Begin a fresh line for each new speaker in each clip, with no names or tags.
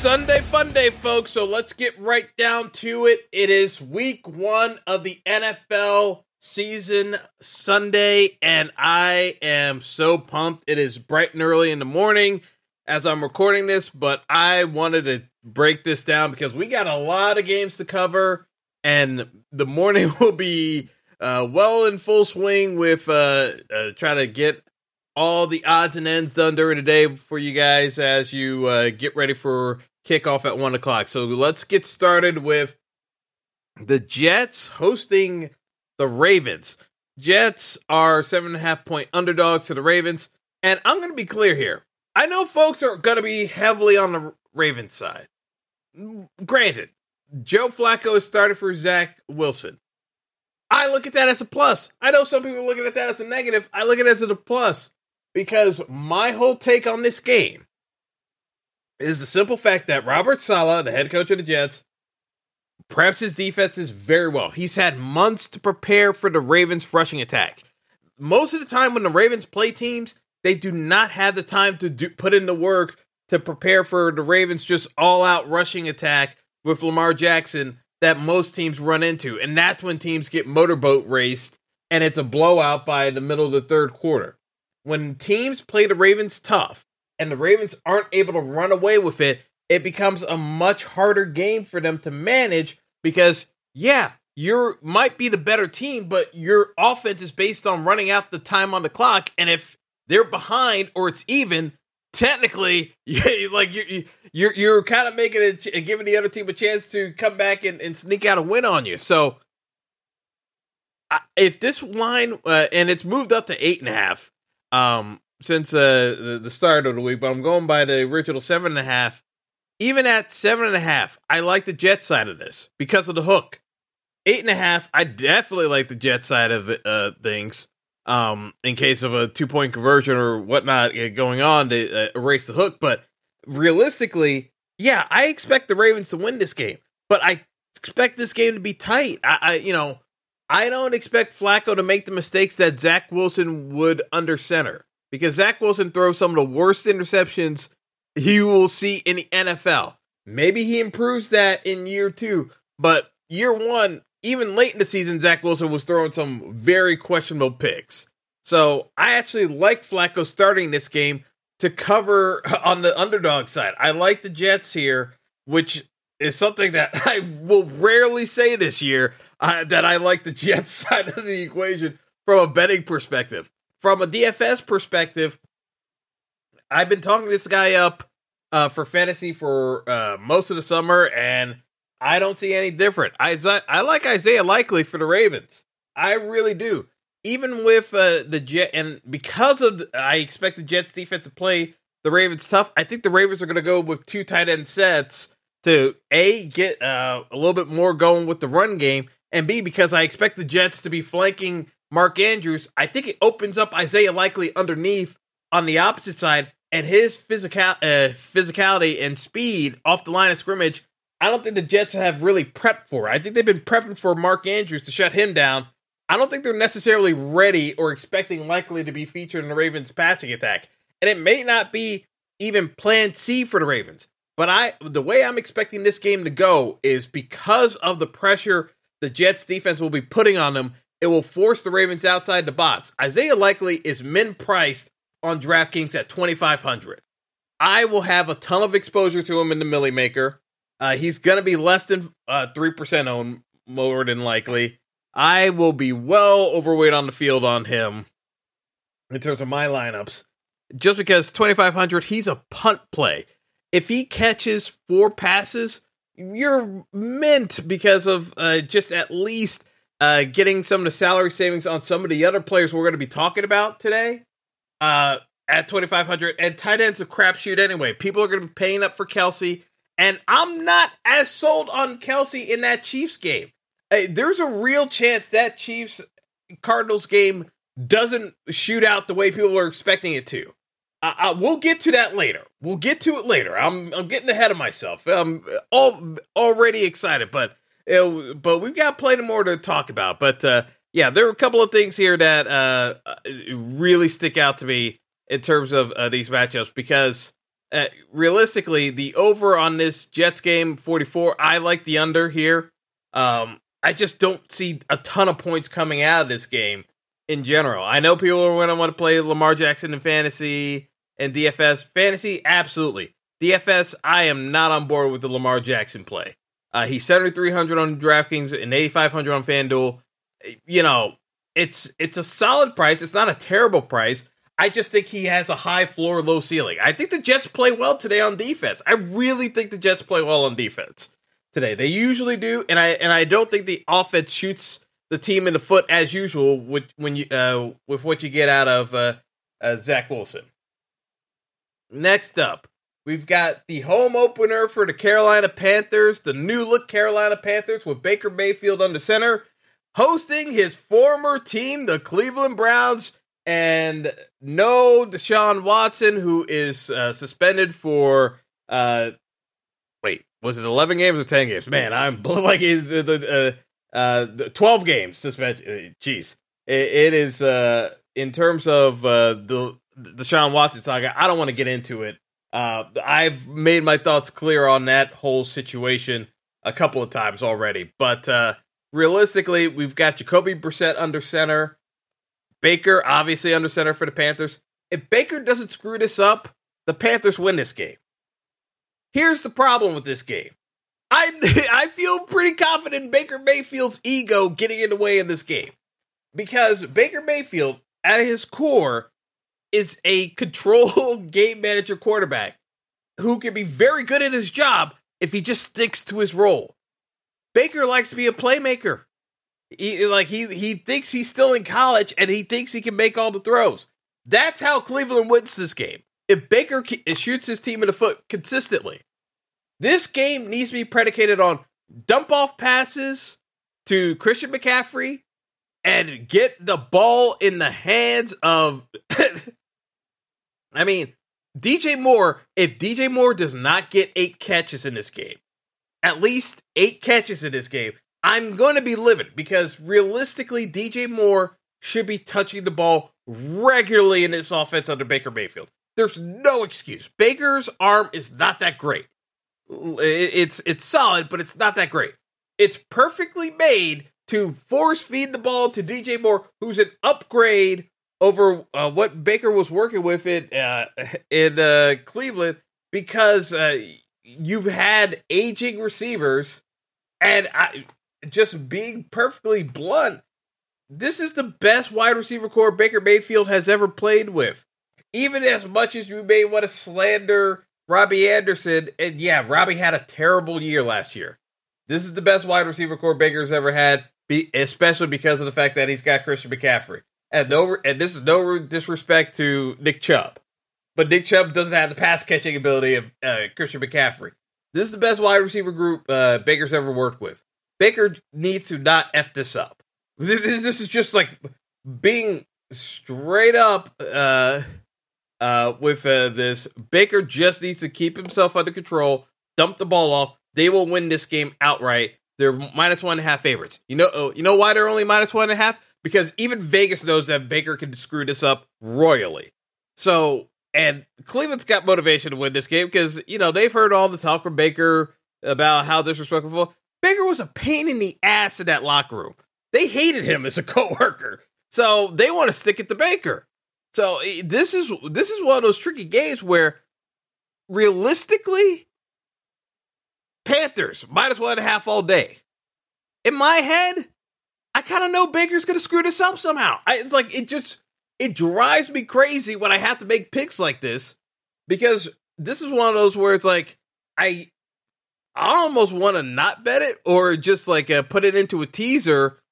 Sunday fun day, folks. So let's get right down to it. It is week one of the NFL season Sunday, and I am so pumped. It is bright and early in the morning as I'm recording this, but I wanted to break this down because we got a lot of games to cover, and the morning will be uh, well in full swing with uh, uh, try to get all the odds and ends done during the day for you guys as you uh, get ready for kickoff at one o'clock. So let's get started with the Jets hosting the Ravens. Jets are seven and a half point underdogs to the Ravens. And I'm going to be clear here. I know folks are going to be heavily on the Ravens side. Granted, Joe Flacco has started for Zach Wilson. I look at that as a plus. I know some people are looking at that as a negative. I look at it as a plus because my whole take on this game is the simple fact that Robert Saleh, the head coach of the Jets, preps his defenses very well. He's had months to prepare for the Ravens' rushing attack. Most of the time, when the Ravens play teams, they do not have the time to do, put in the work to prepare for the Ravens' just all out rushing attack with Lamar Jackson that most teams run into. And that's when teams get motorboat raced and it's a blowout by the middle of the third quarter. When teams play the Ravens tough, and the Ravens aren't able to run away with it, it becomes a much harder game for them to manage because, yeah, you might be the better team, but your offense is based on running out the time on the clock. And if they're behind or it's even, technically, like you, you're you're kind of making it giving the other team a chance to come back and, and sneak out a win on you. So, if this line uh, and it's moved up to eight and a half, um, since uh, the, start of the week, but I'm going by the original seven and a half. Even at seven and a half, I like the Jet side of this because of the hook. Eight and a half, I definitely like the Jet side of uh, things. Um, in case of a two point conversion or whatnot uh, going on to uh, erase the hook, but realistically, yeah, I expect the Ravens to win this game, but I expect this game to be tight. I, I you know, I don't expect Flacco to make the mistakes that Zach Wilson would under center because Zach Wilson throws some of the worst interceptions you will see in the NFL. Maybe he improves that in year two, but year one, even late in the season, Zach Wilson was throwing some very questionable picks. So I actually like Flacco starting this game to cover on the underdog side. I like the Jets here, which is something that I will rarely say this year uh, that I like the Jets side of the equation from a betting perspective from a DFS perspective, I've been talking this guy up uh, for fantasy for uh, most of the summer, and I don't see any different. I I like Isaiah Likely for the Ravens. I really do. Even with uh, the Jet, and because of the, I expect the Jets defense to play the Ravens tough. I think the Ravens are going to go with two tight end sets to a get uh, a little bit more going with the run game, and b because I expect the Jets to be flanking Mark Andrews, I think it opens up Isaiah Likely underneath on the opposite side, and his physical uh, physicality and speed off the line of scrimmage. I don't think the Jets have really prepped for. I think they've been prepping for Mark Andrews to shut him down. I don't think they're necessarily ready or expecting Likely to be featured in the Ravens' passing attack, and it may not be even Plan C for the Ravens. But I, the way I'm expecting this game to go is because of the pressure the Jets defense will be putting on them it will force the Ravens outside the box. Isaiah Likely is min priced on DraftKings at 2500 I will have a ton of exposure to him in the Millie Maker. Uh, he's going to be less than uh, 3% owned, more than likely. I will be well overweight on the field on him in terms of my lineups. Just because 2500 he's a punt play. If he catches four passes, you're mint because of uh, just at least uh, getting some of the salary savings on some of the other players we're going to be talking about today uh, at 2500 and tight end's a crapshoot anyway people are going to be paying up for Kelce. And I'm not as sold on Kelce in that Chiefs game. Uh, there's a real chance that Chiefs Cardinals game doesn't shoot out the way people are expecting it to. Uh, uh, we'll get to that later. We'll get to it later. I'm I'm getting ahead of myself. I'm all already excited, but uh, but we've got plenty more to talk about. But uh, yeah, there are a couple of things here that uh, uh really stick out to me in terms of uh, these matchups because uh, realistically, the over on this Jets game 44, I like the under here. Um, I just don't see a ton of points coming out of this game in general. I know people are going to want to play Lamar Jackson in fantasy and DFS. Fantasy, absolutely. DFS, I am not on board with the Lamar Jackson play. Uh, he's 7,300 on DraftKings and 8,500 on FanDuel. You know, it's it's a solid price. It's not a terrible price. I just think he has a high floor, low ceiling. I think the Jets play well today on defense. I really think the Jets play well on defense today. They usually do, and I and I don't think the offense shoots the team in the foot as usual with when you uh, with what you get out of uh, uh, Zach Wilson. Next up, we've got the home opener for the Carolina Panthers, the new look Carolina Panthers with Baker Mayfield under center, hosting his former team, the Cleveland Browns and no Deshaun Watson, who is uh, suspended for uh, wait, was it eleven games or ten games? Man, I'm like the, uh, uh, twelve games suspension. Uh, jeez, it, it is uh in terms of the Deshaun Watson saga. I don't want to get into it. Uh, I've made my thoughts clear on that whole situation a couple of times already, but uh, realistically, we've got Jacoby Brissett under center. Baker obviously under center for the Panthers. If Baker doesn't screw this up, the Panthers win this game. Here's the problem with this game. I I feel pretty confident Baker Mayfield's ego getting in the way in this game. Because Baker Mayfield, at his core, is a control game manager quarterback who can be very good at his job if he just sticks to his role. Baker likes to be a playmaker. He, like he he thinks he's still in college and he thinks he can make all the throws. That's how Cleveland wins this game. If Baker shoots his team in the foot consistently, this game needs to be predicated on dump off passes to Christian McCaffrey and get the ball in the hands of. I mean, DJ Moore, if DJ Moore does not get eight catches in this game, at least eight catches in this game, I'm going to be livid because realistically, DJ Moore should be touching the ball regularly in this offense under Baker Mayfield. There's no excuse. Baker's arm is not that great. It's it's solid, but it's not that great. It's perfectly made to force feed the ball to DJ Moore, who's an upgrade over uh, what Baker was working with in uh, in uh, Cleveland, because uh, you've had aging receivers, and I, just being perfectly blunt, this is the best wide receiver core Baker Mayfield has ever played with. Even as much as you may want to slander Robbie Anderson, and yeah, Robbie had a terrible year last year. This is the best wide receiver core Baker's ever had, especially because of the fact that he's got Christian McCaffrey. And no, and this is no disrespect to Nick Chubb, but Nick Chubb doesn't have the pass catching ability of uh, Christian McCaffrey. This is the best wide receiver group uh, Baker's ever worked with. Baker needs to not f this up. This is just like being straight up uh, uh, with uh, this. Baker just needs to keep himself under control, dump the ball off. They will win this game outright. They're minus one and a half favorites. You know, oh, you know why they're only minus one and a half? Because even Vegas knows that Baker can screw this up royally. So, and Cleveland's got motivation to win this game because you know they've heard all the talk from Baker about how disrespectful. Baker was a pain in the ass in that locker room. They hated him as a coworker. So they want to stick it to Baker. So this is this is one of those tricky games where realistically Panthers minus one and a half all day. In my head, I kind of know Baker's going to screw this up somehow. I, it's like it just it drives me crazy when I have to make picks like this because this is one of those where it's like I I almost want to not bet it or just like uh, put it into a teaser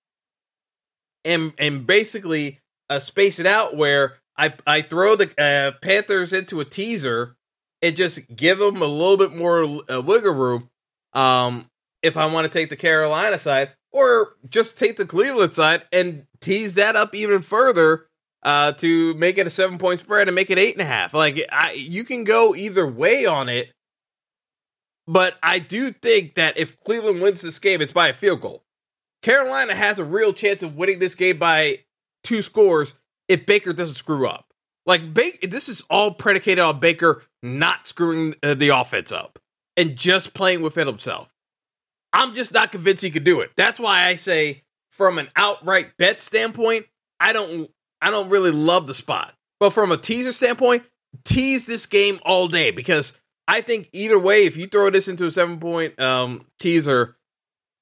and and basically uh, space it out where I I throw the uh, Panthers into a teaser and just give them a little bit more uh, wiggle room. Um, if I want to take the Carolina side, or just take the Cleveland side and tease that up even further uh, to make it a seven point spread and make it eight and a half. Like I, you can go either way on it, but I do think that if Cleveland wins this game, it's by a field goal. Carolina has a real chance of winning this game by two scores if Baker doesn't screw up. Like this is all predicated on Baker not screwing uh, the offense up and just playing within himself. I'm just not convinced he could do it. That's why I say, from an outright bet standpoint, I don't, I don't really love the spot. But from a teaser standpoint, tease this game all day because I think either way, if you throw this into a seven point um, teaser,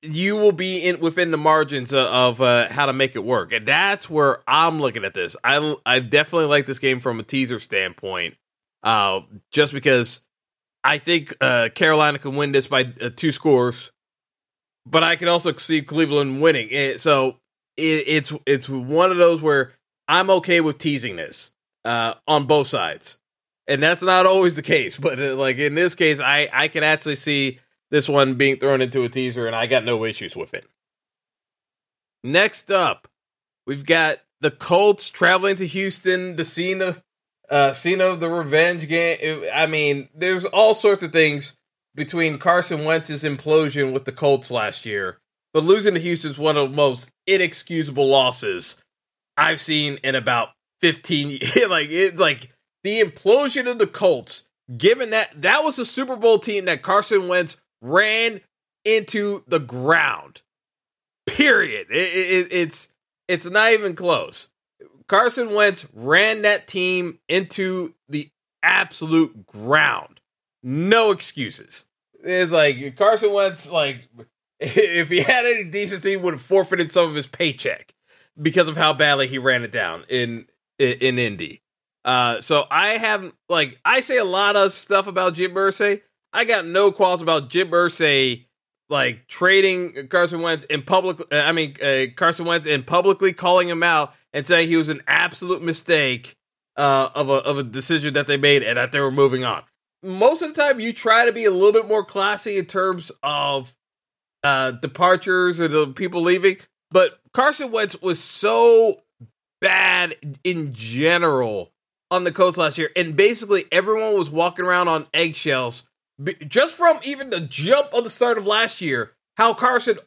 you will be in within the margins of, of uh, how to make it work, and that's where I'm looking at this. I I definitely like this game from a teaser standpoint, uh, just because I think uh, Carolina can win this by uh, two scores, but I can also see Cleveland winning. It, so it, it's it's one of those where I'm okay with teasing this uh, on both sides, and that's not always the case. But uh, like in this case, I I can actually see this one being thrown into a teaser, and I got no issues with it. Next up, we've got the Colts traveling to Houston, the scene of uh, scene of the revenge game. I mean, there's all sorts of things between Carson Wentz's implosion with the Colts last year, but losing to Houston is one of the most inexcusable losses I've seen in about 15 years. like it, like the implosion of the Colts. Given that that was a Super Bowl team that Carson Wentz ran into the ground. Period. It, it, it's it's not even close. Carson Wentz ran that team into the absolute ground. No excuses. It's like Carson Wentz, like if he had any decency, would have forfeited some of his paycheck because of how badly he ran it down in in, in Indy. Uh, so I have like I say a lot of stuff about Jim Irsay. I got no qualms about Jim Irsay like trading Carson Wentz in public. I mean, uh, Carson Wentz and publicly calling him out and saying he was an absolute mistake uh, of a of a decision that they made and that they were moving on. Most of the time, you try to be a little bit more classy in terms of uh, departures or the people leaving, but Carson Wentz was so bad in general on the Colts last year, and basically everyone was walking around on eggshells just from even the jump of the start of last year, how Carson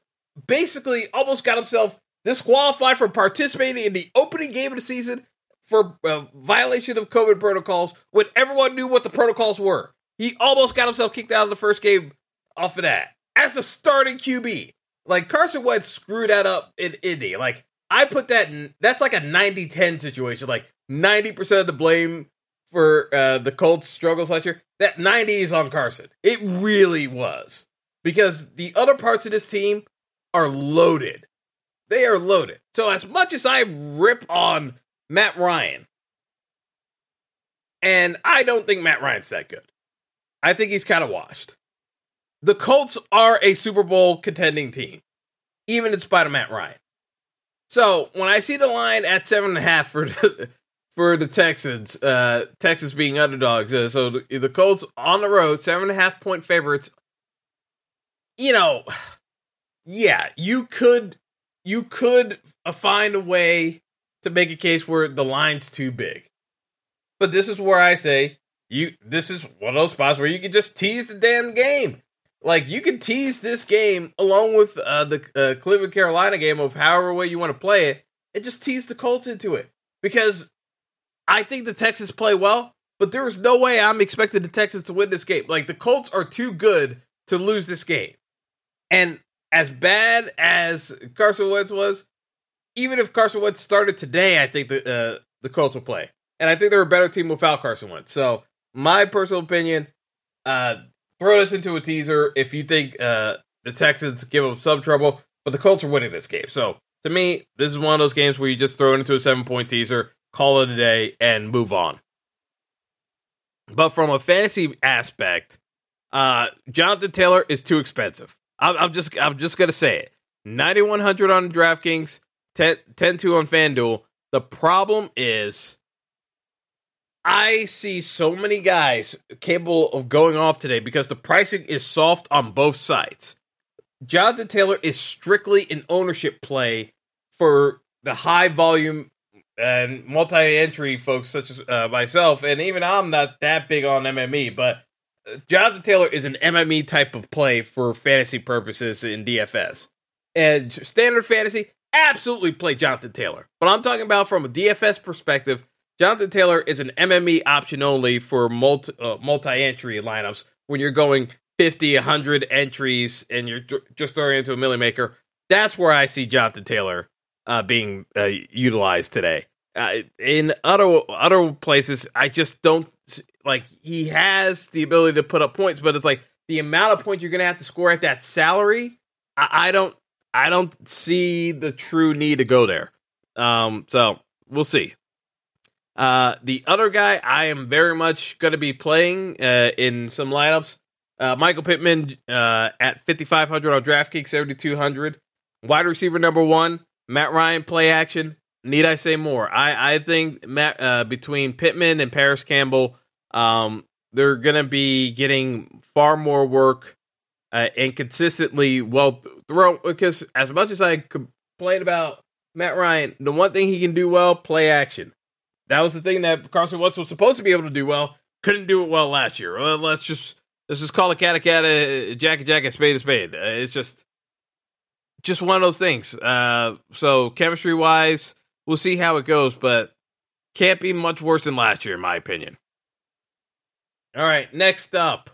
basically almost got himself disqualified from participating in the opening game of the season for uh, violation of COVID protocols when everyone knew what the protocols were. He almost got himself kicked out of the first game off of that as a starting QB. Like Carson Wentz screwed that up in Indy. Like I put that in, that's like a 90-10 situation. Like 90% of the blame for uh, the Colts' struggles last year, that 90 is on Carson. It really was. Because the other parts of this team are loaded. They are loaded. So, as much as I rip on Matt Ryan, and I don't think Matt Ryan's that good, I think he's kind of washed. The Colts are a Super Bowl contending team, even in spite of Matt Ryan. So, when I see the line at seven and a half for for the Texans. Uh, Texans being underdogs. Uh, so the, the Colts on the road, seven and a half point favorites. You know, yeah, you could you could find a way to make a case where the line's too big. But this is where I say you this is one of those spots where you can just tease the damn game. Like you can tease this game along with uh, the uh, Cleveland Carolina game of however way you want to play it, and just tease the Colts into it because I think the Texans play well, but there is no way I'm expecting the Texans to win this game. Like the Colts are too good to lose this game. And as bad as Carson Wentz was, even if Carson Wentz started today, I think the uh, the Colts will play. And I think they're a better team without Carson Wentz. So, my personal opinion, uh, throw this into a teaser if you think uh, the Texans give them some trouble, but the Colts are winning this game. So, to me, this is one of those games where you just throw it into a seven point teaser call it a day, and move on. But from a fantasy aspect, uh, Jonathan Taylor is too expensive. I'm, I'm just I'm just gonna say it. 9100 on DraftKings, 10 2 on FanDuel. The problem is, I see so many guys capable of going off today because the pricing is soft on both sides. Jonathan Taylor is strictly an ownership play for the high volume and multi entry folks such as uh, myself, and even I'm not that big on MME, but Jonathan Taylor is an MME type of play for fantasy purposes in DFS. And standard fantasy, absolutely play Jonathan Taylor. But I'm talking about from a DFS perspective, Jonathan Taylor is an MME option only for multi uh, multi entry lineups when you're going 50, 100 entries and you're just throwing into a milli maker. That's where I see Jonathan Taylor uh, being uh, utilized today. Uh, in other other places, I just don't like. He has the ability to put up points, but it's like the amount of points you're going to have to score at that salary. I, I, don't. I don't see the true need to go there. Um, so we'll see. Uh, the other guy I am very much going to be playing uh, in some lineups. Uh, Michael Pittman uh, at 5,500 on DraftKings, 7,200. Wide receiver number one, Matt Ryan play action. Need I say more? I, I think Matt uh, between Pittman and Parris Campbell, um, they're gonna be getting far more work uh, and consistently well throw. Because as much as I complain about Matt Ryan, the one thing he can do well, play action. That was the thing that Carson Wentz was supposed to be able to do well. Couldn't do it well last year. Well, let's just let's just call a cat a cat, a jack a jack, a spade a spade. Uh, it's just just one of those things. Uh, so chemistry wise, we'll see how it goes, but can't be much worse than last year, in my opinion. All right, next up,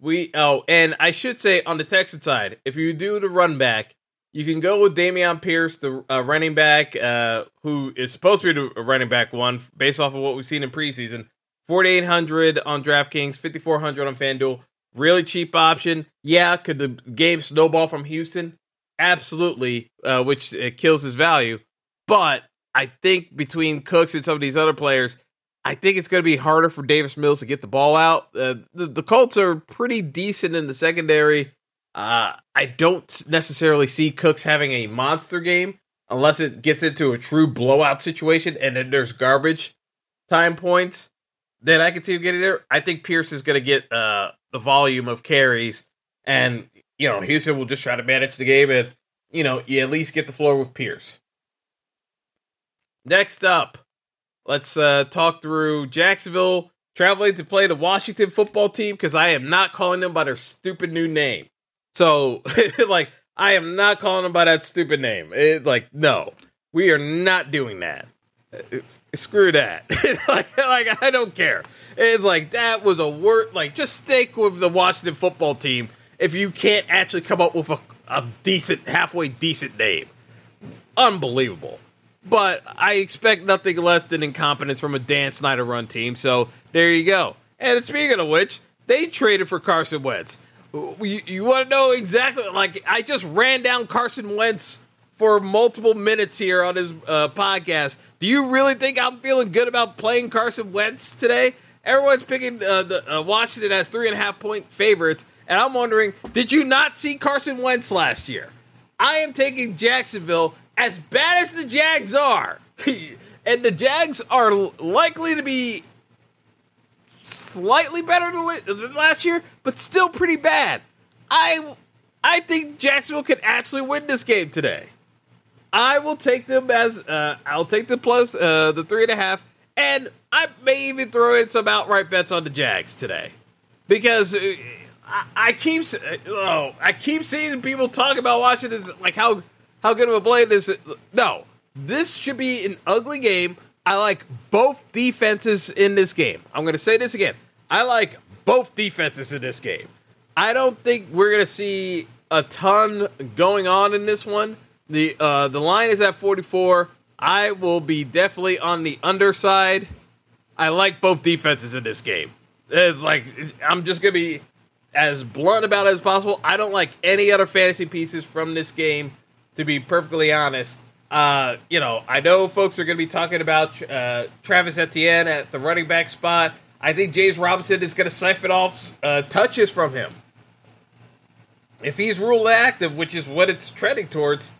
we oh, and I should say on the Texan side, if you do the run back, you can go with Dameon Pierce, the uh, running back, uh, who is supposed to be the running back one, based off of what we've seen in preseason. 4,800 on DraftKings, 5,400 on FanDuel. Really cheap option. Yeah, could the game snowball from Houston? absolutely, uh, which uh, kills his value. But I think between Cooks and some of these other players, I think it's going to be harder for Davis Mills to get the ball out. Uh, the, the Colts are pretty decent in the secondary. Uh, I don't necessarily see Cooks having a monster game unless it gets into a true blowout situation and then there's garbage time points. Then I can see him getting there. I think Pierce is going to get uh, the volume of carries, and you know, Houston will just try to manage the game and, you know, you at least get the floor with Pierce. Next up, let's uh, talk through Jacksonville traveling to play the Washington football team because I am not calling them by their stupid new name. So, like, I am not calling them by that stupid name. It, like, no, we are not doing that. Screw that. like, like, I don't care. It's like that was a word. Like, just stick with the Washington football team if you can't actually come up with a, a decent, halfway decent name. Unbelievable. But I expect nothing less than incompetence from a Dan Snyder run team. So there you go. And speaking of which, they traded for Carson Wentz. You, you want to know exactly? Like I just ran down Carson Wentz for multiple minutes here on his uh, podcast. Do you really think I'm feeling good about playing Carson Wentz today? Everyone's picking uh, the uh, Washington as three and a half point favorites. And I'm wondering, did you not see Carson Wentz last year? I am taking Jacksonville as bad as the Jags are. and the Jags are likely to be slightly better than last year, but still pretty bad. I I think Jacksonville could actually win this game today. I will take them as uh, I'll take the plus uh, the three and a half, and I may even throw in some outright bets on the Jags today because uh, I, keep oh, I keep seeing people talk about Washington like how how good of a play this. Is. No, this should be an ugly game. I like both defenses in this game. I'm going to say this again. I like both defenses in this game. I don't think we're going to see a ton going on in this one. The uh, the line is at 44. I will be definitely on the underside. I like both defenses in this game. It's like I'm just gonna be as blunt about it as possible. I don't like any other fantasy pieces from this game, to be perfectly honest. Uh, you know, I know folks are going to be talking about uh, Travis Etienne at the running back spot. I think James Robinson is going to siphon off uh, touches from him. If he's ruled active, which is what it's trending towards,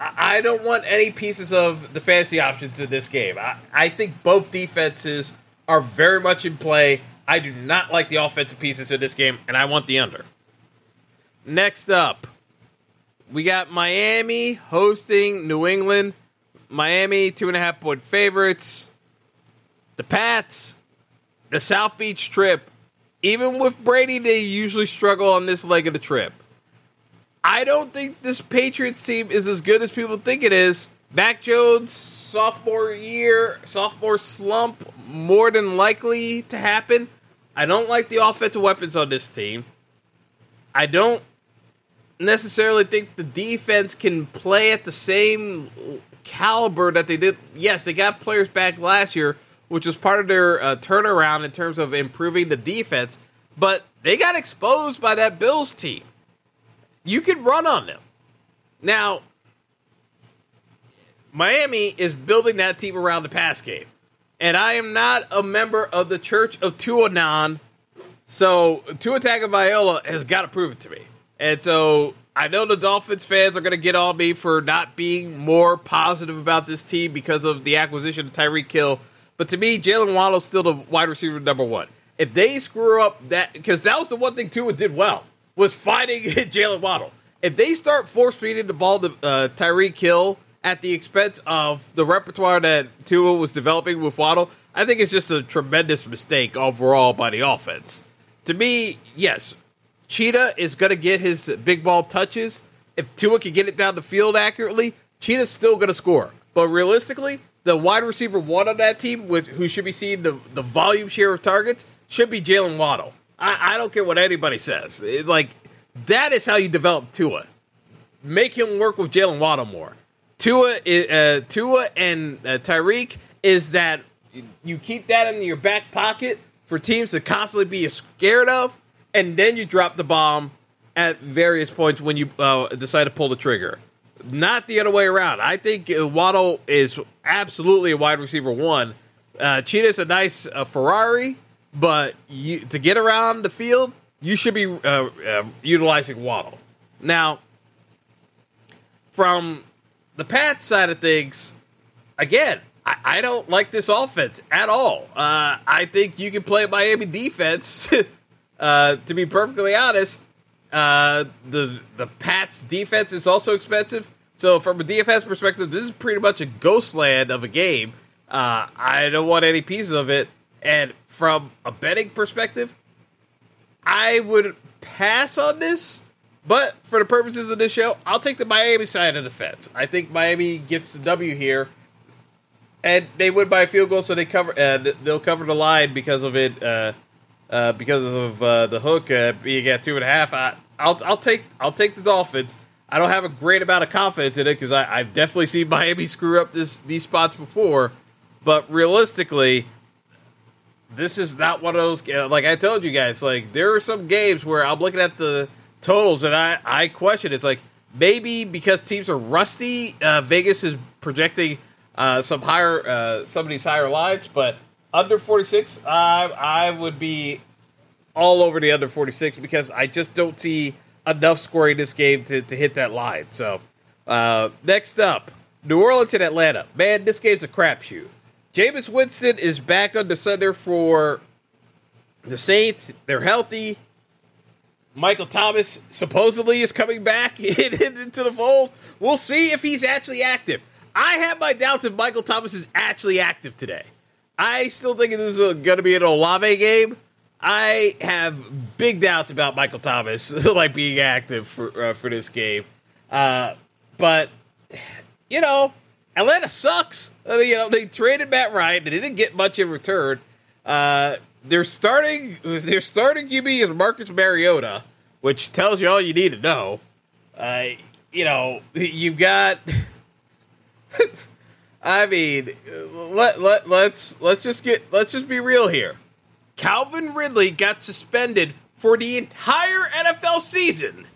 I, don't want any pieces of the fantasy options in this game. I, I think both defenses are very much in play. I do not like the offensive pieces of this game, and I want the under. Next up, we got Miami hosting New England. Miami, two and a half point favorites. The Pats, the South Beach trip. Even with Brady, they usually struggle on this leg of the trip. I don't think this Patriots team is as good as people think it is. Mac Jones, sophomore year, sophomore slump, more than likely to happen. I don't like the offensive weapons on this team. I don't necessarily think the defense can play at the same caliber that they did. Yes, they got players back last year, which was part of their uh, turnaround in terms of improving the defense, but they got exposed by that Bills team. You can run on them. Now, Miami is building that team around the pass game. And I am not a member of the Church of Tuanon, so Tua Tagovailoa has got to prove it to me. And so I know the Dolphins fans are going to get on me for not being more positive about this team because of the acquisition of Tyreek Hill. But to me, Jaylen Waddle's still the wide receiver number one. If they screw up that, because that was the one thing Tua did well, was fighting Jaylen Waddle. If they start force feeding the ball to uh, Tyreek Hill at the expense of the repertoire that Tua was developing with Waddle, I think it's just a tremendous mistake overall by the offense. To me, yes, Cheetah is going to get his big ball touches. If Tua can get it down the field accurately, Cheetah's still going to score. But realistically, the wide receiver one on that team, with who should be seeing the, the volume share of targets, should be Jaylen Waddle. I, I don't care what anybody says. It, like that is how you develop Tua. Make him work with Jaylen Waddle more. Tua, uh, Tua and uh, Tyreek is that you keep that in your back pocket for teams to constantly be scared of, and then you drop the bomb at various points when you uh, decide to pull the trigger. Not the other way around. I think uh, Waddle is absolutely a wide receiver one. Uh, Cheetah's a nice uh, Ferrari, but you, to get around the field, you should be uh, uh, utilizing Waddle. Now, from the Pat side of things, again, I, I don't like this offense at all. Uh, I think you can play Miami defense. uh, to be perfectly honest, uh, the the Pats defense is also expensive. So from a DFS perspective, this is pretty much a ghost land of a game. Uh, I don't want any pieces of it. And from a betting perspective, I would pass on this but for the purposes of this show, I'll take the Miami side of the fence. I think Miami gets the W here, and they win by a field goal, so they cover. Uh, they'll cover the line because of it, uh, uh, because of uh, the hook uh, being at two and a half. I, will I'll take I'll take the Dolphins. I don't have a great amount of confidence in it because I've definitely seen Miami screw up this these spots before, but realistically, this is not one of those. Like I told you guys, like there are some games where I'm looking at the totals, and I I question it's like maybe because teams are rusty, uh, Vegas is projecting uh, some higher uh, some of these higher lines, but under forty six, I I would be all over the under forty six because I just don't see enough scoring this game to, to hit that line. So uh, next up, New Orleans and Atlanta. Man, this game's a crapshoot. Jameis Winston is back under center for the Saints. They're healthy. Michael Thomas supposedly is coming back into the fold. We'll see if he's actually active. I have my doubts if Michael Thomas is actually active today. I still think this is going to be an Olave game. I have big doubts about Michael Thomas like being active for uh, for this game. Uh, but you know, Atlanta sucks. Uh, you know, they traded Matt Ryan. They didn't get much in return. Uh, they're starting. They're starting QB is Marcus Mariota, which tells you all you need to know. Uh, you know, you've got. I mean, let let let's let's just get let's just be real here. Calvin Ridley got suspended for the entire NFL season,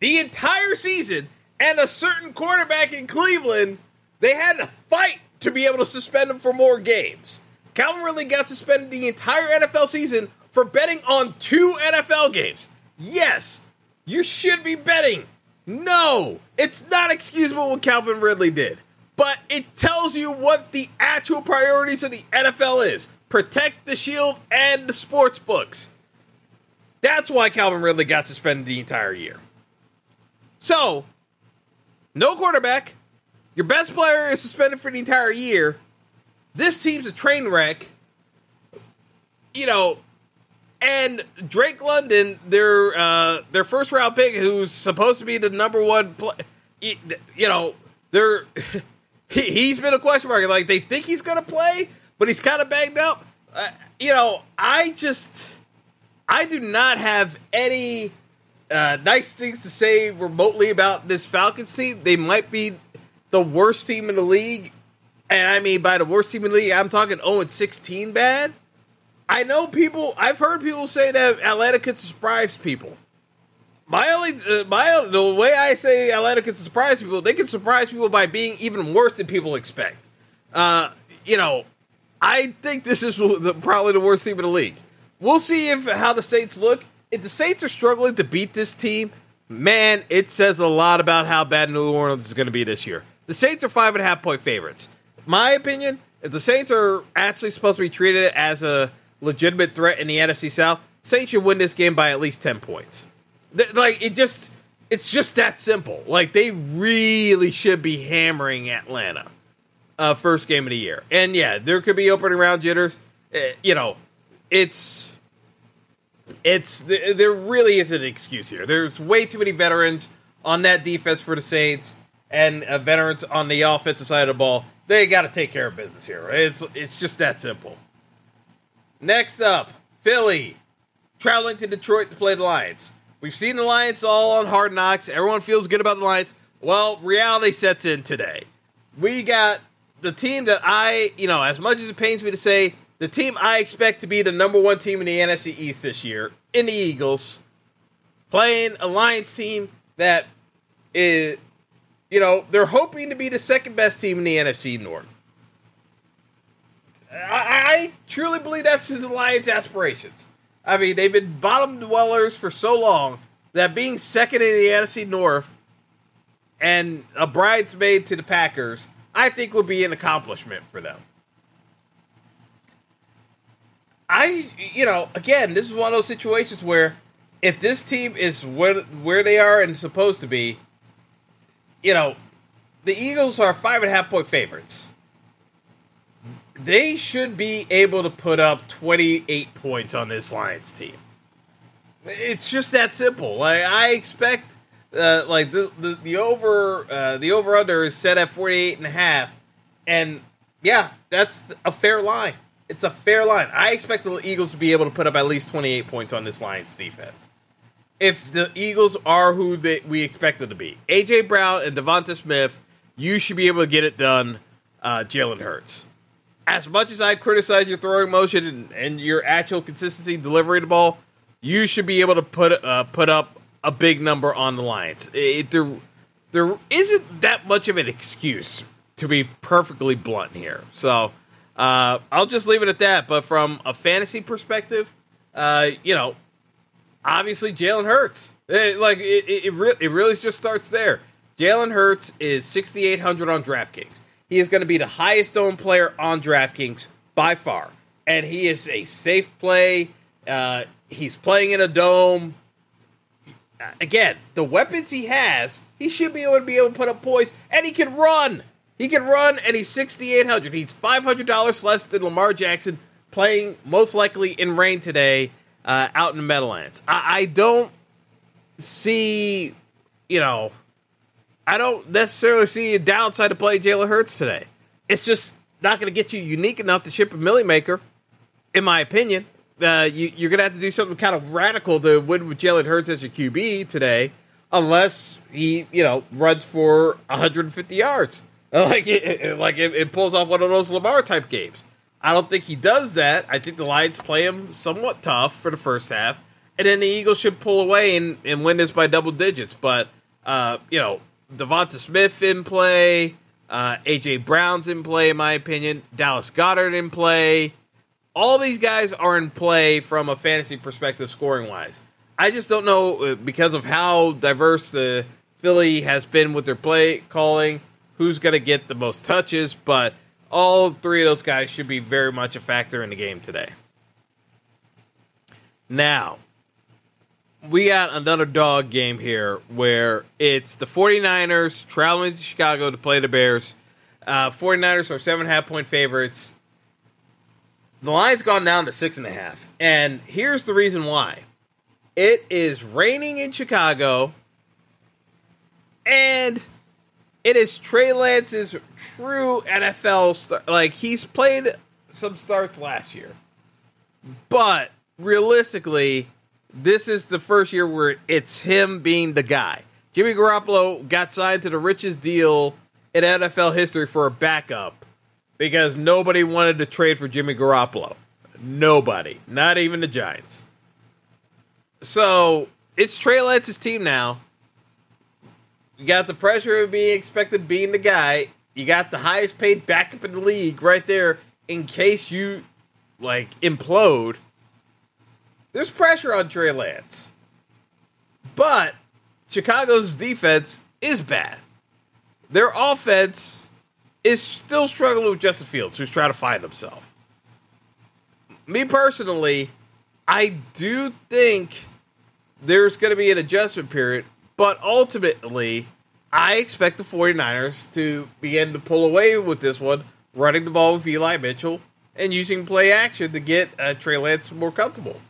the entire season, and a certain quarterback in Cleveland. They had to fight to be able to suspend him for more games. Calvin Ridley got suspended the entire NFL season for betting on two NFL games. Yes, you should be betting. No, it's not excusable what Calvin Ridley did, but it tells you what the actual priorities of the NFL is. protect the shield and the sports books. That's why Calvin Ridley got suspended the entire year. So, no quarterback. Your best player is suspended for the entire year. This team's a train wreck. You know, and Drake London, their uh, their first round pick, who's supposed to be the number one play, you know, they're he, has been a question mark. Like they think he's going to play, but he's kind of banged up. Uh, you know, I just I do not have any uh, nice things to say remotely about this Falcons team. They might be the worst team in the league, and I mean by the worst team in the league, I'm talking 0 and 16 bad. I know people. I've heard people say that Atlanta could surprise people. My only, uh, my the way I say Atlanta can surprise people, they can surprise people by being even worse than people expect. Uh, you know, I think this is the, probably the worst team in the league. We'll see if how the Saints look. If the Saints are struggling to beat this team, man, it says a lot about how bad New Orleans is going to be this year. The Saints are five and a half point favorites. My opinion, if the Saints are actually supposed to be treated as a legitimate threat in the NFC South, Saints should win this game by at least ten points. Like it just, it's just that simple. Like they really should be hammering Atlanta, uh, first game of the year. And yeah, there could be opening round jitters. Uh, you know, it's it's there really is an excuse here. There's way too many veterans on that defense for the Saints and uh, veterans on the offensive side of the ball. They got to take care of business here. It's it's just that simple. Next up, Philly traveling to Detroit to play the Lions. We've seen the Lions all on hard knocks. Everyone feels good about the Lions. Well, reality sets in today. We got the team that I, you know, as much as it pains me to say, the team I expect to be the number one team in the NFC East this year, in the Eagles, playing a Lions team that is, you know, they're hoping to be the second best team in the NFC North. I, I truly believe that's his Lions' aspirations. I mean, they've been bottom dwellers for so long that being second in the NFC North and a bridesmaid to the Packers, I think would be an accomplishment for them. I, you know, again, this is one of those situations where if this team is where where they are and supposed to be, you know, the Eagles are five and a half point favorites they should be able to put up 28 points on this Lions team. It's just that simple. Like I expect uh, like the, the, the over uh, the over under is set at 48 and a half and yeah, that's a fair line. It's a fair line. I expect the Eagles to be able to put up at least 28 points on this Lions defense. If the Eagles are who they, we expect them to be, AJ Brown and Devonta Smith, you should be able to get it done. Uh, Jalen Hurts as much as I criticize your throwing motion and, and your actual consistency delivering the ball, you should be able to put uh, put up a big number on the Lions. It, there, there isn't that much of an excuse to be perfectly blunt here. So uh, I'll just leave it at that. But from a fantasy perspective, uh, you know, obviously Jalen Hurts. It, like it, it, re- it really just starts there. Jalen Hurts is 6,800 on DraftKings. He is going to be the highest owned player on DraftKings by far. And he is a safe play. Uh, he's playing in a dome. Again, the weapons he has, he should be able to be able to put up points, and he can run. He can run, and he's sixty eight hundred. He's five hundred dollars less than Lamar Jackson, playing most likely in rain today uh, out in the Meadowlands. I, I don't see, you know, I don't necessarily see a downside to play Jalen Hurts today. It's just not going to get you unique enough to ship a millie maker, in my opinion. Uh, you, are going to have to do something kind of radical to win with Jalen Hurts as your QB today, unless he, you know, runs for 150 yards. Like it, like it, it pulls off one of those Lamar type games. I don't think he does that. I think the Lions play him somewhat tough for the first half, and then the Eagles should pull away and, and win this by double digits. But uh, you know, Devonta Smith in play. Uh, AJ Brown's in play, in my opinion. Dallas Goedert in play. All these guys are in play from a fantasy perspective, scoring wise. I just don't know uh, because of how diverse the Philly has been with their play calling, who's going to get the most touches. But all three of those guys should be very much a factor in the game today. Now, we got another dog game here where it's the 49ers traveling to Chicago to play the Bears. Uh, 49ers are seven and a half point favorites. The line's gone down to six and a half. And here's the reason why it is raining in Chicago, and it is Trey Lance's true NFL start. Like, he's played some starts last year. But realistically, this is the first year where it's him being the guy. Jimmy Garoppolo got signed to the richest deal in NFL history for a backup because nobody wanted to trade for Jimmy Garoppolo. Nobody, not even the Giants. So it's Trey Lance's team now. You got the pressure of being expected being the guy. You got the highest paid backup in the league right there in case you like implode. There's pressure on Trey Lance. But Chicago's defense is bad. Their offense is still struggling with Justin Fields, who's trying to find himself. Me personally, I do think there's going to be an adjustment period, but ultimately, I expect the 49ers to begin to pull away with this one, running the ball with Eli Mitchell and using play action to get uh, Trey Lance more comfortable.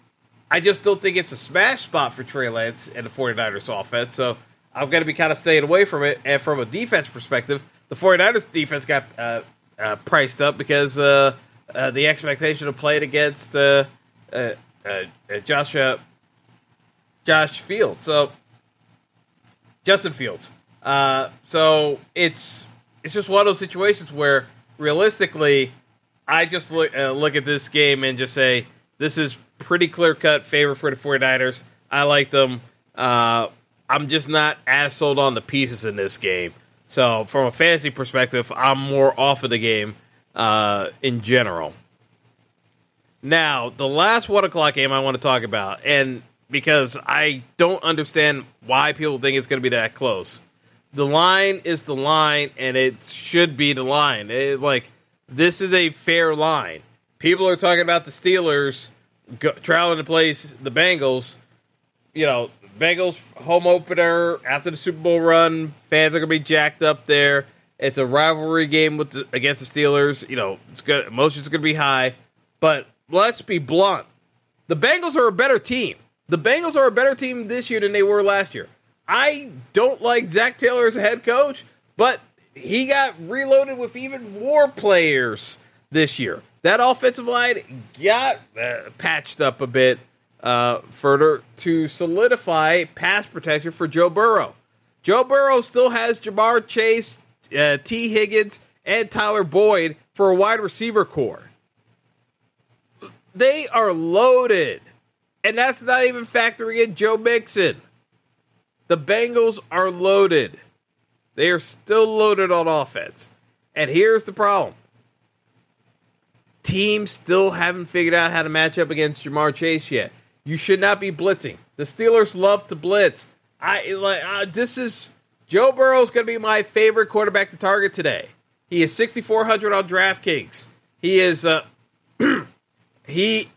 I just don't think it's a smash spot for Trey Lance and the 49ers offense, so I'm going to be kind of staying away from it. And from a defense perspective, the 49ers defense got uh, uh, priced up because uh, uh the expectation of playing against uh, uh, Josh Josh Fields, so Justin Fields. so it's it's just one of those situations where realistically, I just look look at this game and just say this is pretty clear cut favor for the 49ers. I like them. Uh, I'm just not as sold on the pieces in this game. So, from a fantasy perspective, I'm more off of the game uh, in general. Now, the last one o'clock game I want to talk about, and because I don't understand why people think it's going to be that close. The line is the line, and it should be the line. It, like this is a fair line. People are talking about the Steelers go, traveling to play the Bengals. You know, Bengals home opener after the Super Bowl run. Fans are gonna be jacked up there. It's a rivalry game with the, against the Steelers. You know, it's good. Emotions are gonna be high, but let's be blunt. The Bengals are a better team. The Bengals are a better team this year than they were last year. I don't like Zac Taylor as a head coach, but he got reloaded with even more players this year. That offensive line got uh, patched up a bit uh, further to solidify pass protection for Joe Burrow. Joe Burrow still has Ja'Marr Chase, uh, Tee Higgins, and Tyler Boyd for a wide receiver core. They are loaded. And that's not even factoring in Joe Mixon. The Bengals are loaded. They are still loaded on offense. And here's the problem teams still haven't figured out how to match up against Ja'Marr Chase yet. You should not be blitzing. The Steelers love to blitz. I like uh, this is Joe Burrow's going to be my favorite quarterback to target today. He is 6400 on DraftKings. He is uh he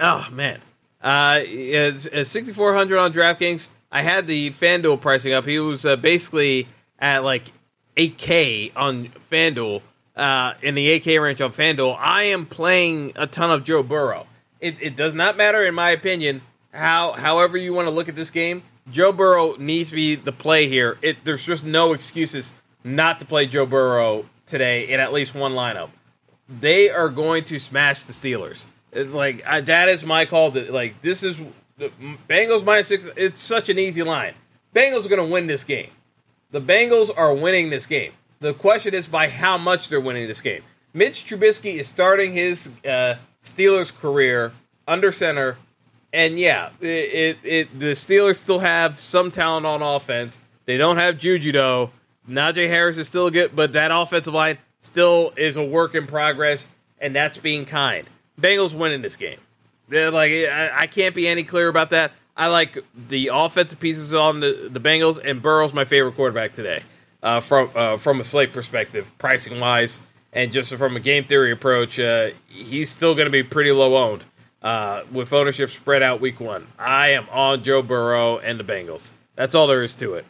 Oh man. Uh is, is 6400 on DraftKings. I had the FanDuel pricing up. He was uh, basically at like 8k on FanDuel uh, in the AK Ranch on FanDuel, I am playing a ton of Joe Burrow. It, it does not matter, in my opinion, how however you want to look at this game. Joe Burrow needs to be the play here. It, there's just no excuses not to play Joe Burrow today in at least one lineup. They are going to smash the Steelers. It's like I, that is my call. To, like this is the Bengals minus six. It's such an easy line. Bengals are going to win this game. The Bengals are winning this game. The question is by how much they're winning this game. Mitch Trubisky is starting his uh, Steelers career under center, and yeah, it, it, it, the Steelers still have some talent on offense. They don't have Juju though. Najee Harris is still good, but that offensive line still is a work in progress, and that's being kind. Bengals winning this game. They're like I, I can't be any clearer about that. I like the offensive pieces on the, the Bengals, and Burrow's my favorite quarterback today uh, from uh, from a slate perspective, pricing wise. And just from a game theory approach, uh, he's still going to be pretty low owned uh, with ownership spread out week one. I am on Joe Burrow and the Bengals. That's all there is to it.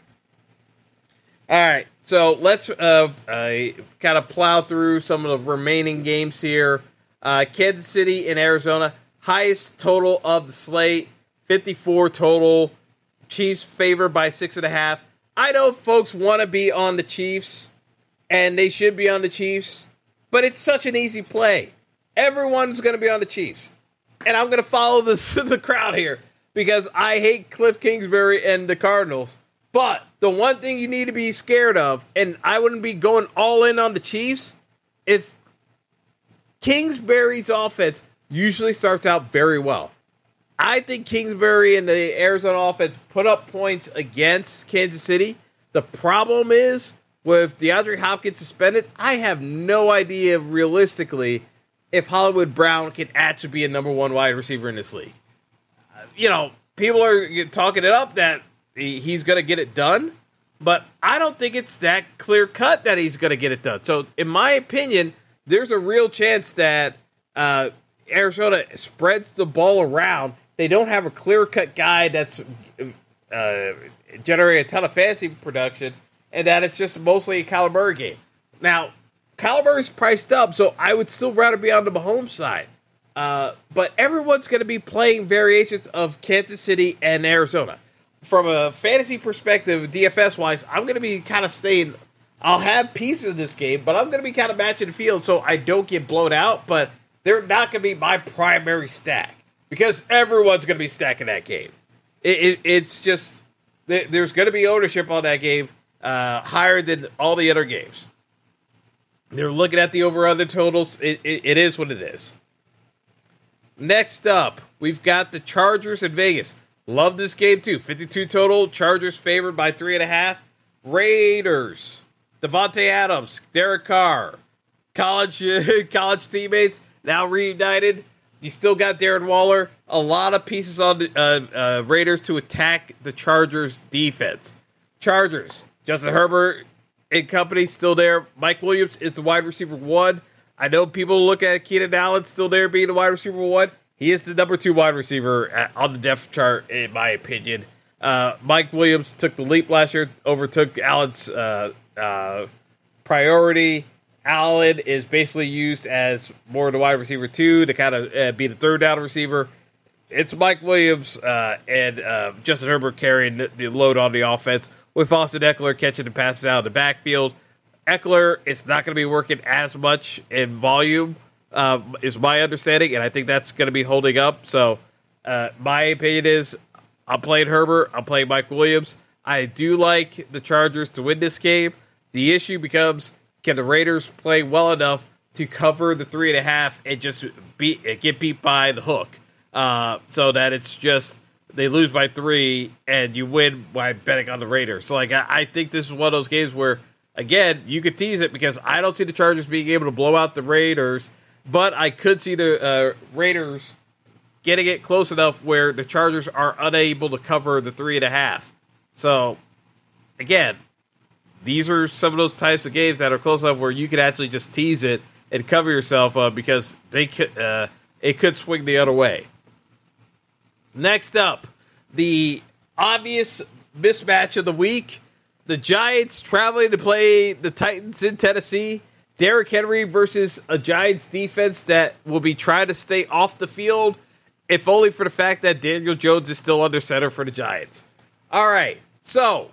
All right, so let's uh, kind of plow through some of the remaining games here. Uh, Kansas City and Arizona, highest total of the slate, 54 total. Chiefs favored by six and a half. I know folks want to be on the Chiefs, and they should be on the Chiefs, but it's such an easy play. Everyone's going to be on the Chiefs, and I'm going to follow the the crowd here because I hate Cliff Kingsbury and the Cardinals. But the one thing you need to be scared of, and I wouldn't be going all in on the Chiefs, if Kingsbury's offense usually starts out very well. I think Kingsbury and the Arizona offense put up points against Kansas City. The problem is with DeAndre Hopkins suspended, I have no idea realistically if Hollywood Brown can actually be a number one wide receiver in this league. You know, people are talking it up that he's going to get it done, but I don't think it's that clear cut that he's going to get it done. So, in my opinion, there's a real chance that uh, Arizona spreads the ball around they don't have a clear cut guy that's uh, generating a ton of fantasy production, and that it's just mostly a Kyler Murray game. Now, Kyler Murray's priced up, so I would still rather be on the Mahomes side. Uh, but everyone's going to be playing variations of Kansas City and Arizona. From a fantasy perspective, DFS wise, I'm going to be kind of staying. I'll have pieces of this game, but I'm going to be kind of matching the field so I don't get blown out. But they're not going to be my primary stack because everyone's going to be stacking that game. It, it, it's just there's going to be ownership on that game uh, higher than all the other games. They're looking at the over other totals. It, it is what it is. Next up, we've got the Chargers in Vegas. Love this game too. 52 total. Chargers favored by three and a half. Raiders. Davante Adams, Derek Carr, college college teammates now reunited. You still got Darren Waller. A lot of pieces on the uh, uh, Raiders to attack the Chargers defense. Chargers, Justin Herbert and company still there. Mike Williams is the wide receiver one. I know people look at Keenan Allen still there being the wide receiver one. He is the number two wide receiver at, on the depth chart, in my opinion. Uh, Mike Williams took the leap last year, overtook Allen's uh, uh, priority. Allen is basically used as more of the wide receiver two to kind of uh, be the third down receiver. It's Mike Williams uh, and uh, Justin Herbert carrying the load on the offense with Austin Ekeler catching the passes out of the backfield. Ekeler is not going to be working as much in volume, uh, is my understanding, and I think that's going to be holding up. So, uh, my opinion is I'm playing Herbert, I'm playing Mike Williams. I do like the Chargers to win this game. The issue becomes can the Raiders play well enough to cover the three and a half and just beat get beat by the hook, uh, so that it's just they lose by three and you win by betting on the Raiders. So like I, I think this is one of those games where again you could tease it because I don't see the Chargers being able to blow out the Raiders, but I could see the uh, Raiders getting it close enough where the Chargers are unable to cover the three and a half. So again, these are some of those types of games that are close enough where you could actually just tease it and cover yourself up because they could uh, it could swing the other way. Next up, the obvious mismatch of the week: the Giants traveling to play the Titans in Tennessee. Derrick Henry versus a Giants defense that will be trying to stay off the field, if only for the fact that Daniel Jones is still under center for the Giants. All right, so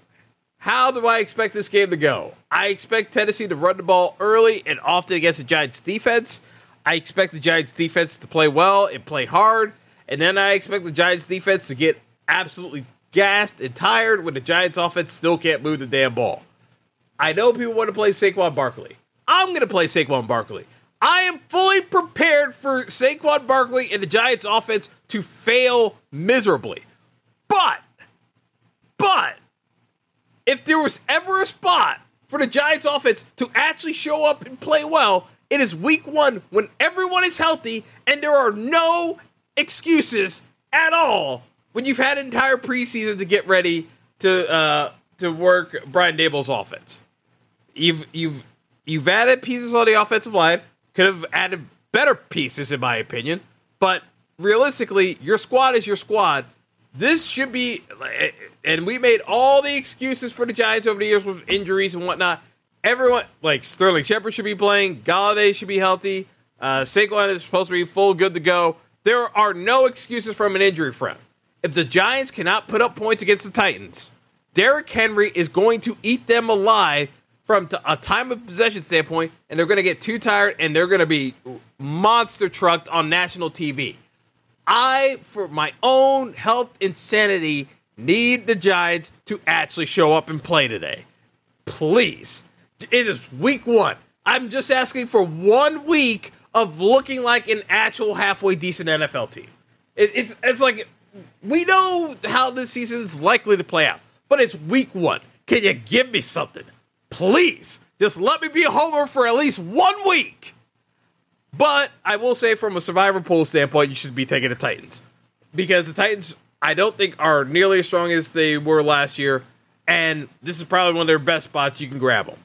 how do I expect this game to go? I expect Tennessee to run the ball early and often against the Giants defense. I expect the Giants defense to play well and play hard. And then I expect the Giants defense to get absolutely gassed and tired when the Giants offense still can't move the damn ball. I know people want to play Saquon Barkley. I'm going to play Saquon Barkley. I am fully prepared for Saquon Barkley and the Giants offense to fail miserably. But, but, if there was ever a spot for the Giants offense to actually show up and play well, it is week one when everyone is healthy and there are no excuses at all when you've had an entire preseason to get ready to uh, to work Brian Daboll's offense. You've you've you've added pieces on the offensive line. Could have added better pieces, in my opinion. But realistically, your squad is your squad. This should be, and we made all the excuses for the Giants over the years with injuries and whatnot. Everyone, like Sterling Shepard, should be playing. Golladay should be healthy. Uh, Saquon is supposed to be full, good to go. There are no excuses from an injury front. If the Giants cannot put up points against the Titans, Derrick Henry is going to eat them alive from a time of possession standpoint, and they're going to get too tired and they're going to be monster trucked on national TV. I, for my own health and sanity, need the Giants to actually show up and play today. Please. It is week one. I'm just asking for one week of looking like an actual halfway decent NFL team. It, it's it's like we know how this season is likely to play out, but it's week one. Can you give me something? Please. Just let me be a homer for at least one week. But I will say, from a survivor pool standpoint, you should be taking the Titans because the Titans, I don't think, are nearly as strong as they were last year, and this is probably one of their best spots. You can grab them.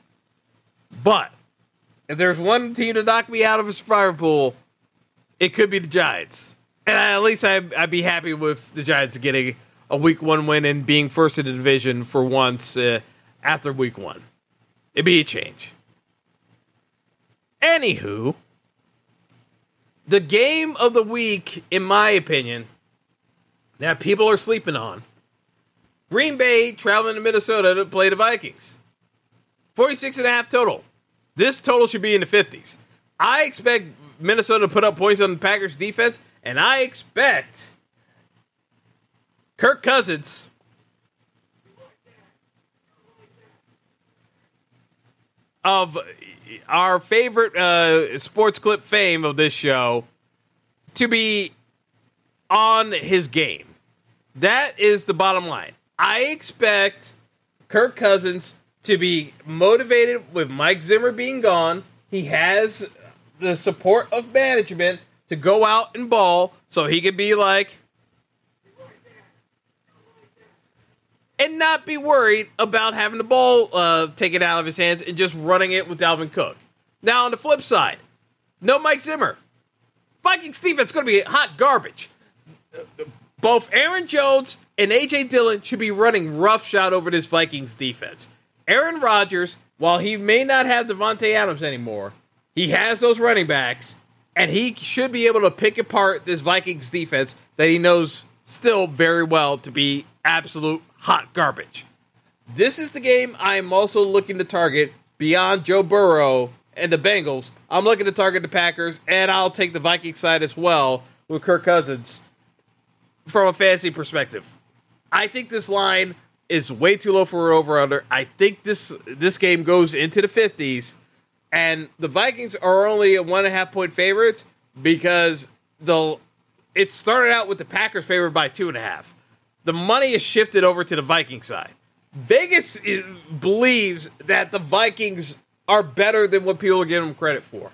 But if there's one team to knock me out of a survivor pool, it could be the Giants, and I, at least I'd, I'd, be happy with the Giants getting a Week One win and being first in the division for once uh, after Week One. It'd be a change. Anywho, the game of the week, in my opinion, that people are sleeping on. Green Bay traveling to Minnesota to play the Vikings. 46 and a half total. This total should be in the 50s. I expect Minnesota to put up points on the Packers defense, and I expect Kirk Cousins of our favorite uh, sports clip fame of this show to be on his game. That is the bottom line. I expect Kirk Cousins to be motivated with Mike Zimmer being gone. He has the support of management to go out and ball so he could be like, and not be worried about having the ball uh, taken out of his hands and just running it with Dalvin Cook. Now, on the flip side, no Mike Zimmer. Vikings defense going to be hot garbage. Both Aaron Jones and AJ Dillon should be running roughshod over this Vikings defense. Aaron Rodgers, while he may not have Davante Adams anymore, he has those running backs, and he should be able to pick apart this Vikings defense that he knows still very well to be absolute hot garbage. This is the game I'm also looking to target beyond Joe Burrow and the Bengals. I'm looking to target the Packers, and I'll take the Viking side as well with Kirk Cousins from a fantasy perspective. I think this line is way too low for over under. I think this this game goes into the 50s, and the Vikings are only a one and a half point favorites because the it started out with the Packers favored by two and a half the money is shifted over to the Viking side. Vegas is, believes that the Vikings are better than what people are giving them credit for.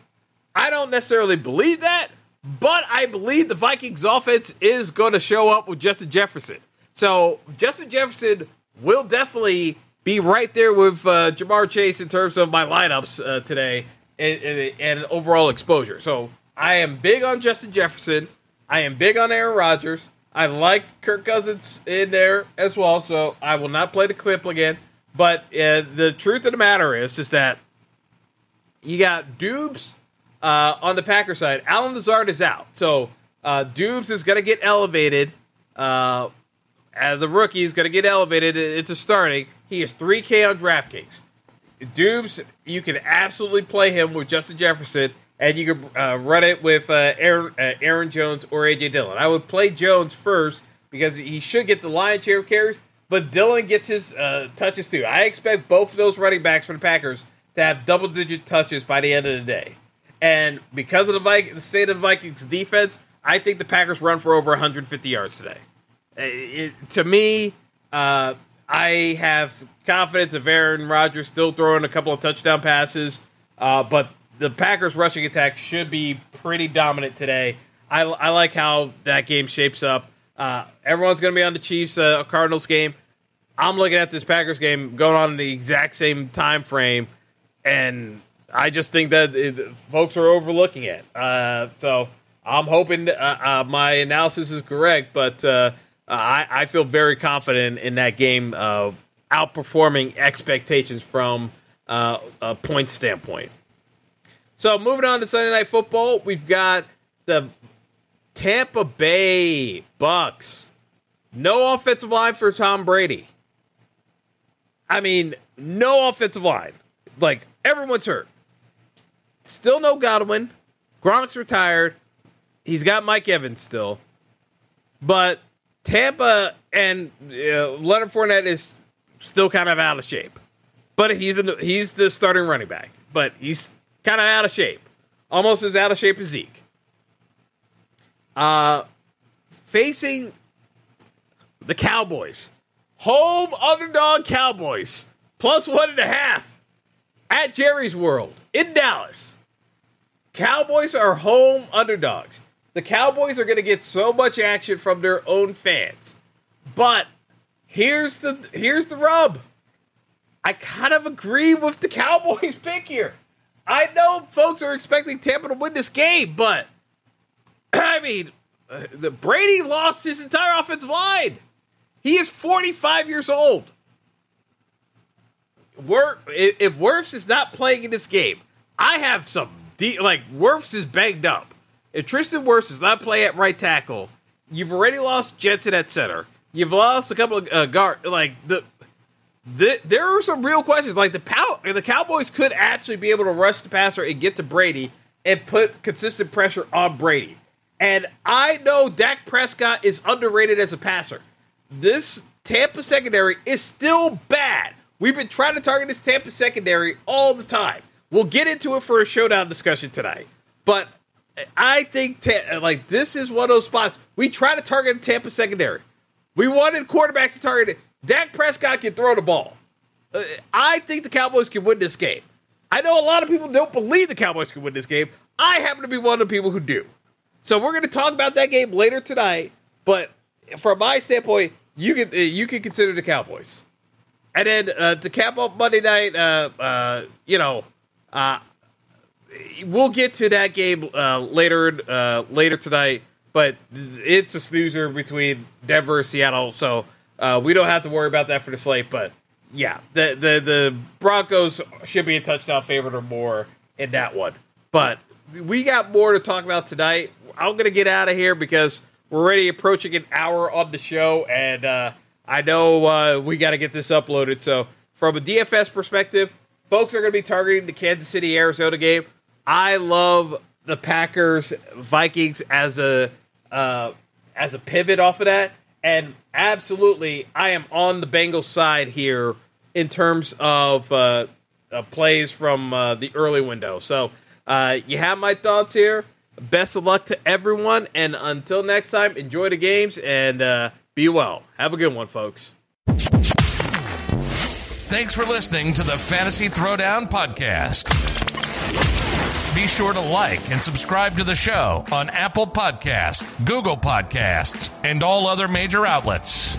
I don't necessarily believe that, but I believe the Vikings offense is going to show up with Justin Jefferson. So Justin Jefferson will definitely be right there with uh, Ja'Marr Chase in terms of my lineups uh, today and, and, and overall exposure. So I am big on Justin Jefferson. I am big on Aaron Rodgers. I like Kirk Cousins in there as well, so I will not play the clip again. But uh, the truth of the matter is, is that you got Doubs uh, on the Packer side. Allen Lazard is out, so uh, Doubs is going to get elevated. Uh, the rookie is going to get elevated. It's a starting. He is 3K on DraftKings. Doubs, you can absolutely play him with Justin Jefferson and you can uh, run it with uh, Aaron, uh, Aaron Jones or AJ Dillon. I would play Jones first because he should get the lion's share of carries, but Dillon gets his touches too. I expect both of those running backs for the Packers to have double digit touches by the end of the day. And because of the, Viking, the state of the Vikings defense, I think the Packers run for over 150 yards today. Uh, it, to me, uh, I have confidence of Aaron Rodgers still throwing a couple of touchdown passes, but the Packers rushing attack should be pretty dominant today. I, I like how that game shapes up. Uh, everyone's going to be on the Chiefs uh, Cardinals game. I'm looking at this Packers game going on in the exact same time frame, and I just think that it, folks are overlooking it. Uh, so I'm hoping uh, uh, my analysis is correct, but uh, I, I, feel very confident in that game uh, outperforming expectations from a point standpoint. So moving on to Sunday Night Football, we've got the Tampa Bay Bucks. No offensive line for Tom Brady. I mean, no offensive line. Like everyone's hurt. Still no Godwin. Gronk's retired. He's got Mike Evans still. But Tampa and Leonard Fournette is still kind of out of shape. But he's in the, he's the starting running back. But he's kind of out of shape. Almost as out of shape as Zeke. Uh, facing the Cowboys. Home underdog Cowboys. Plus one and a half at Jerry's World in Dallas. Cowboys are home underdogs. The Cowboys are going to get so much action from their own fans. But here's the here's the rub. I kind of agree with the Cowboys pick here. I know folks are expecting Tampa to win this game, but I mean, uh, the Brady lost his entire offensive line. He is 45 years old. if Wirfs is not playing in this game, I have some like Wirfs is banged up. If Tristan Wirfs does not play at right tackle, you've already lost Jensen at center. You've lost a couple of uh, guard. Like the, the, there are some real questions. Like the Pow- And the Cowboys could actually be able to rush the passer and get to Brady and put consistent pressure on Brady. And I know Dak Prescott is underrated as a passer. This Tampa secondary is still bad. We've been trying to target this Tampa secondary all the time. We'll get into it for a showdown discussion tonight. But I think like this is one of those spots we try to target Tampa secondary. We wanted quarterbacks to target it. Dak Prescott can throw the ball. Uh, I think the Cowboys can win this game. I know a lot of people don't believe the Cowboys can win this game. I happen to be one of the people who do. So we're going to talk about that game later tonight. But from my standpoint, you can uh, you can consider the Cowboys. And then uh, to cap off Monday night, uh, uh, you know, uh, we'll get to that game uh, later uh, later tonight, but it's a snoozer between Denver and Seattle, so uh, we don't have to worry about that for the slate. But yeah, the the the Broncos should be a touchdown favorite or more in that one. But we got more to talk about tonight. I'm gonna get out of here because we're already approaching an hour on the show, and uh, I know uh, we got to get this uploaded. So from a DFS perspective folks are going to be targeting the Kansas City Arizona game. I love the Packers Vikings as a uh, as a pivot off of that, and absolutely, I am on the Bengals side here in terms of uh, uh, plays from uh, the early window. So uh, you have my thoughts here. Best of luck to everyone, and until next time, enjoy the games and uh, be well. Have a good one, folks.
Thanks for listening to the Fantasy Throwdown Podcast. Be sure to like and subscribe to the show on Apple Podcasts, Google Podcasts, and all other major outlets.